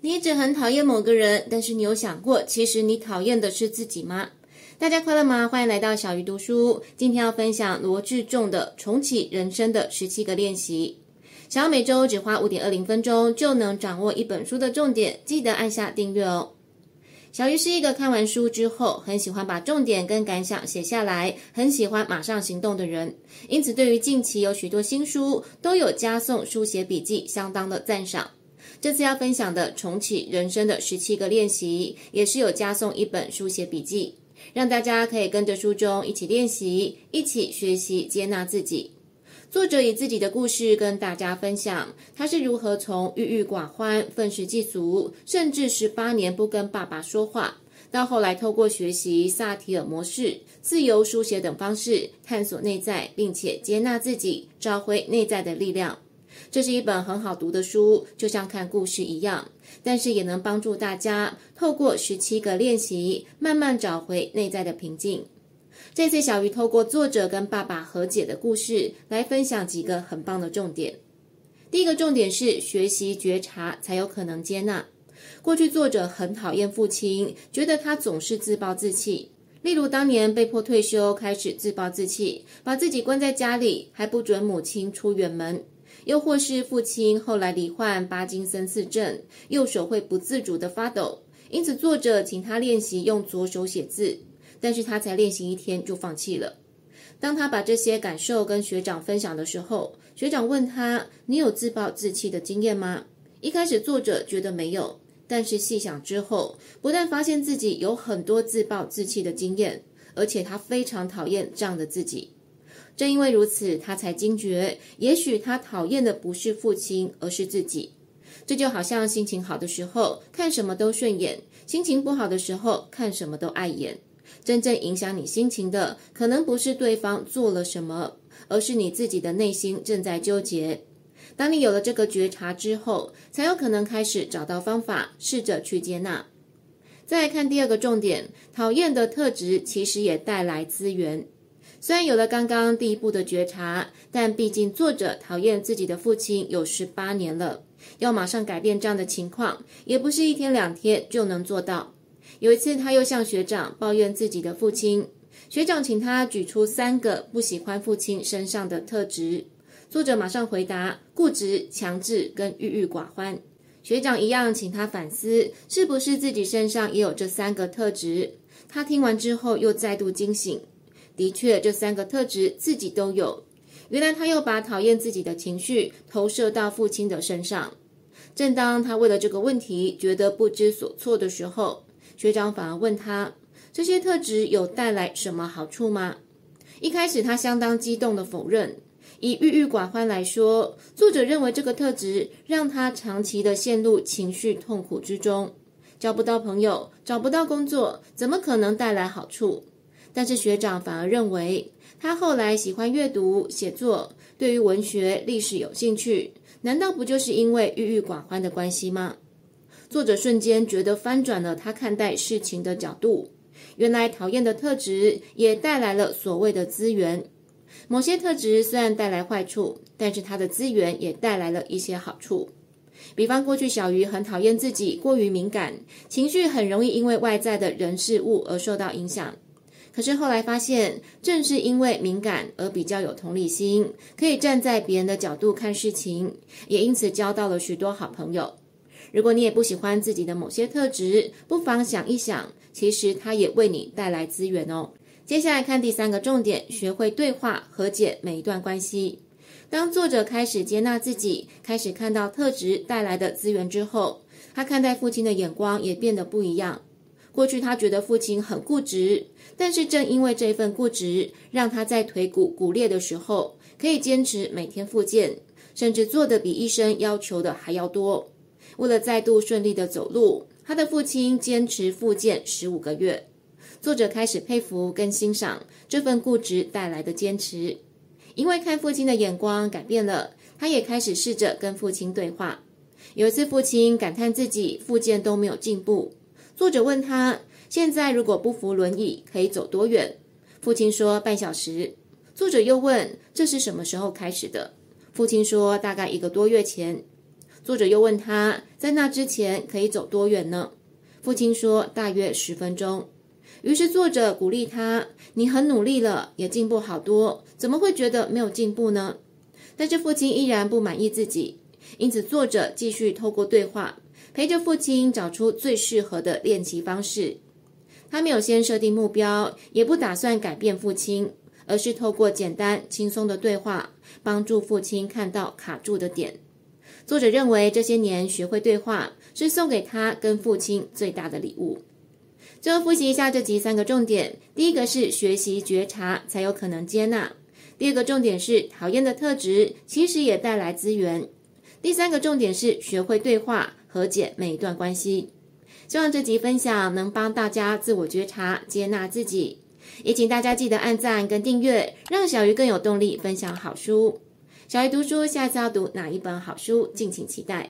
你一直很讨厌某个人，但是你有想过，其实你讨厌的是自己吗？大家快乐吗？欢迎来到小鱼读书。今天要分享罗志仲的《重启人生的十七个练习》。想要每周只花五点二零分钟就能掌握一本书的重点，记得按下订阅哦。小鱼是一个看完书之后很喜欢把重点跟感想写下来，很喜欢马上行动的人，因此对于近期有许多新书都有加送书写笔记，相当的赞赏。这次要分享的《重启人生的十七个练习》也是有加送一本书写笔记，让大家可以跟着书中一起练习，一起学习接纳自己。作者以自己的故事跟大家分享，他是如何从郁郁寡欢、愤世嫉俗，甚至十八年不跟爸爸说话，到后来透过学习萨提尔模式、自由书写等方式，探索内在，并且接纳自己，找回内在的力量。这是一本很好读的书，就像看故事一样，但是也能帮助大家透过十七个练习，慢慢找回内在的平静。这次小鱼透过作者跟爸爸和解的故事，来分享几个很棒的重点。第一个重点是学习觉察，才有可能接纳。过去作者很讨厌父亲，觉得他总是自暴自弃。例如当年被迫退休，开始自暴自弃，把自己关在家里，还不准母亲出远门。又或是父亲后来罹患巴金森氏症，右手会不自主的发抖，因此作者请他练习用左手写字，但是他才练习一天就放弃了。当他把这些感受跟学长分享的时候，学长问他：“你有自暴自弃的经验吗？”一开始作者觉得没有，但是细想之后，不但发现自己有很多自暴自弃的经验，而且他非常讨厌这样的自己。正因为如此，他才惊觉，也许他讨厌的不是父亲，而是自己。这就好像心情好的时候看什么都顺眼，心情不好的时候看什么都碍眼。真正影响你心情的，可能不是对方做了什么，而是你自己的内心正在纠结。当你有了这个觉察之后，才有可能开始找到方法，试着去接纳。再来看第二个重点，讨厌的特质其实也带来资源。虽然有了刚刚第一步的觉察，但毕竟作者讨厌自己的父亲有十八年了，要马上改变这样的情况，也不是一天两天就能做到。有一次，他又向学长抱怨自己的父亲，学长请他举出三个不喜欢父亲身上的特质，作者马上回答：固执、强制跟郁郁寡欢。学长一样请他反思，是不是自己身上也有这三个特质？他听完之后又再度惊醒。的确，这三个特质自己都有。原来他又把讨厌自己的情绪投射到父亲的身上。正当他为了这个问题觉得不知所措的时候，学长反而问他：“这些特质有带来什么好处吗？”一开始他相当激动地否认。以郁郁寡欢来说，作者认为这个特质让他长期的陷入情绪痛苦之中，交不到朋友，找不到工作，怎么可能带来好处？但是学长反而认为，他后来喜欢阅读、写作，对于文学、历史有兴趣，难道不就是因为郁郁寡欢的关系吗？作者瞬间觉得翻转了他看待事情的角度。原来讨厌的特质也带来了所谓的资源。某些特质虽然带来坏处，但是它的资源也带来了一些好处。比方过去小鱼很讨厌自己过于敏感，情绪很容易因为外在的人事物而受到影响。可是后来发现，正是因为敏感而比较有同理心，可以站在别人的角度看事情，也因此交到了许多好朋友。如果你也不喜欢自己的某些特质，不妨想一想，其实它也为你带来资源哦。接下来看第三个重点，学会对话，和解每一段关系。当作者开始接纳自己，开始看到特质带来的资源之后，他看待父亲的眼光也变得不一样。过去他觉得父亲很固执，但是正因为这份固执，让他在腿骨骨裂的时候，可以坚持每天复健，甚至做得比医生要求的还要多。为了再度顺利的走路，他的父亲坚持复健十五个月。作者开始佩服跟欣赏这份固执带来的坚持，因为看父亲的眼光改变了，他也开始试着跟父亲对话。有一次，父亲感叹自己复健都没有进步。作者问他：“现在如果不扶轮椅，可以走多远？”父亲说：“半小时。”作者又问：“这是什么时候开始的？”父亲说：“大概一个多月前。”作者又问他，在那之前可以走多远呢？父亲说，大约十分钟。于是作者鼓励他：“你很努力了，也进步好多，怎么会觉得没有进步呢？”但是父亲依然不满意自己，因此作者继续透过对话，陪着父亲找出最适合的练习方式。他没有先设定目标，也不打算改变父亲，而是透过简单轻松的对话，帮助父亲看到卡住的点。作者认为这些年学会对话，是送给他跟父亲最大的礼物。最后复习一下这集三个重点：第一个是学习觉察，才有可能接纳；第二个重点是讨厌的特质其实也带来资源；第三个重点是学会对话，和解每一段关系。希望这集分享能帮大家自我觉察、接纳自己，也请大家记得按赞跟订阅，让小鱼更有动力分享好书。小鱼读书，下次要读哪一本好书？敬请期待。